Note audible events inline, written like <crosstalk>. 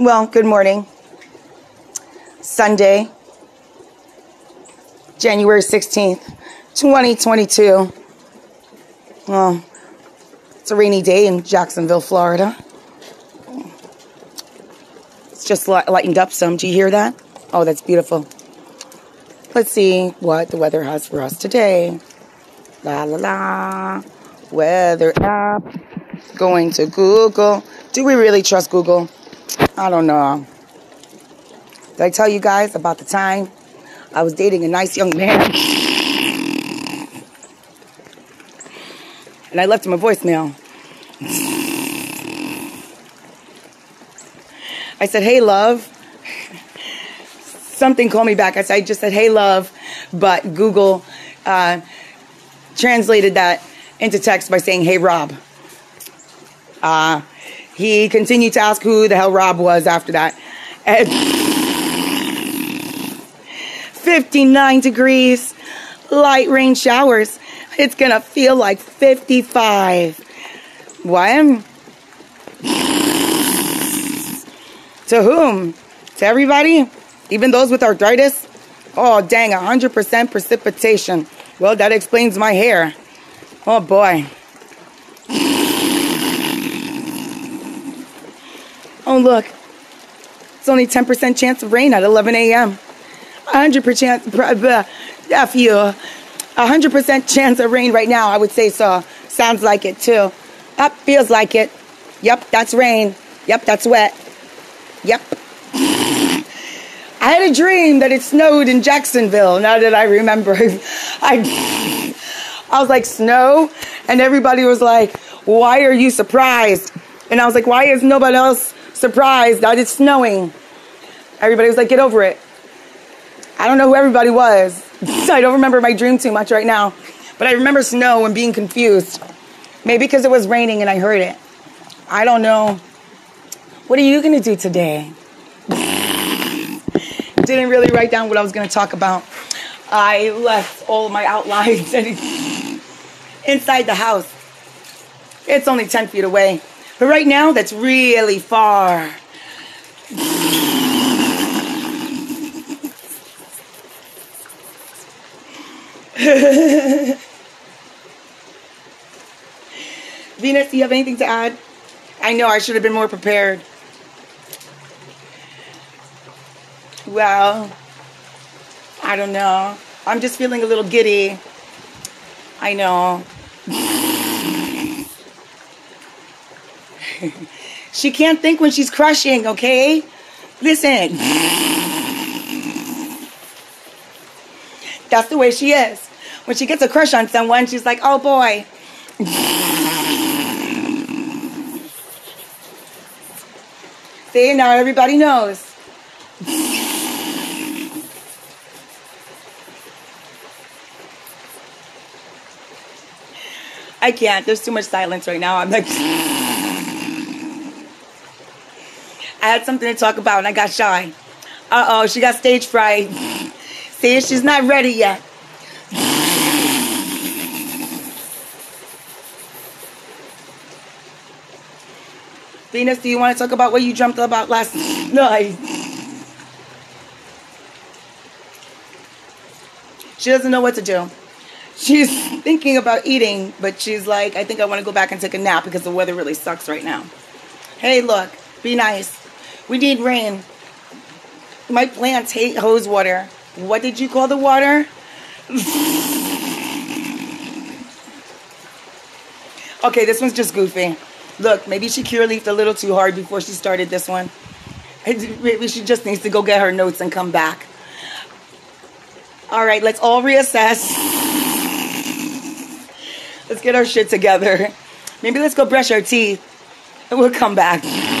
Well, good morning. Sunday, January 16th, 2022. Well, it's a rainy day in Jacksonville, Florida. It's just lightened up some. Do you hear that? Oh, that's beautiful. Let's see what the weather has for us today. La la la. Weather app. Going to Google. Do we really trust Google? I don't know. Did I tell you guys about the time I was dating a nice young man? <laughs> and I left him a voicemail. I said, hey, love. Something called me back. I, said, I just said, hey, love. But Google uh, translated that into text by saying, hey, Rob. Uh, he continued to ask who the hell Rob was after that. And 59 degrees, light rain showers. It's to feel like 55. When? to whom? To everybody? Even those with arthritis? Oh, dang, 100% precipitation. Well, that explains my hair. Oh, boy. Oh, look. It's only 10% chance of rain at 11 a.m. 100% chance. F you. 100% chance of rain right now, I would say so. Sounds like it too. Up, feels like it. Yep, that's rain. Yep, that's wet. Yep. <laughs> I had a dream that it snowed in Jacksonville. Now that I remember, <laughs> I, I was like, snow? And everybody was like, why are you surprised? And I was like, why is nobody else surprised that it's snowing. Everybody was like, get over it. I don't know who everybody was. <laughs> I don't remember my dream too much right now. But I remember snow and being confused. Maybe because it was raining and I heard it. I don't know. What are you going to do today? <laughs> Didn't really write down what I was going to talk about. I left all my outlines <laughs> inside the house. It's only 10 feet away. But right now, that's really far. <laughs> Venus, do you have anything to add? I know I should have been more prepared. Well, I don't know. I'm just feeling a little giddy. I know. <laughs> she can't think when she's crushing, okay? Listen. That's the way she is. When she gets a crush on someone, she's like, oh boy. <laughs> See, now everybody knows. <laughs> I can't. There's too much silence right now. I'm like. I had something to talk about and I got shy. Uh oh, she got stage fright. <laughs> See, she's not ready yet. <laughs> Venus, do you want to talk about what you dreamt about last <laughs> night? She doesn't know what to do. She's thinking about eating, but she's like, I think I want to go back and take a nap because the weather really sucks right now. Hey, look, be nice. We need rain. My plants hate hose water. What did you call the water? <laughs> okay, this one's just goofy. Look, maybe she cure leafed a little too hard before she started this one. Maybe she just needs to go get her notes and come back. All right, let's all reassess. <laughs> Let's get our shit together. Maybe let's go brush our teeth and we'll come back. <laughs>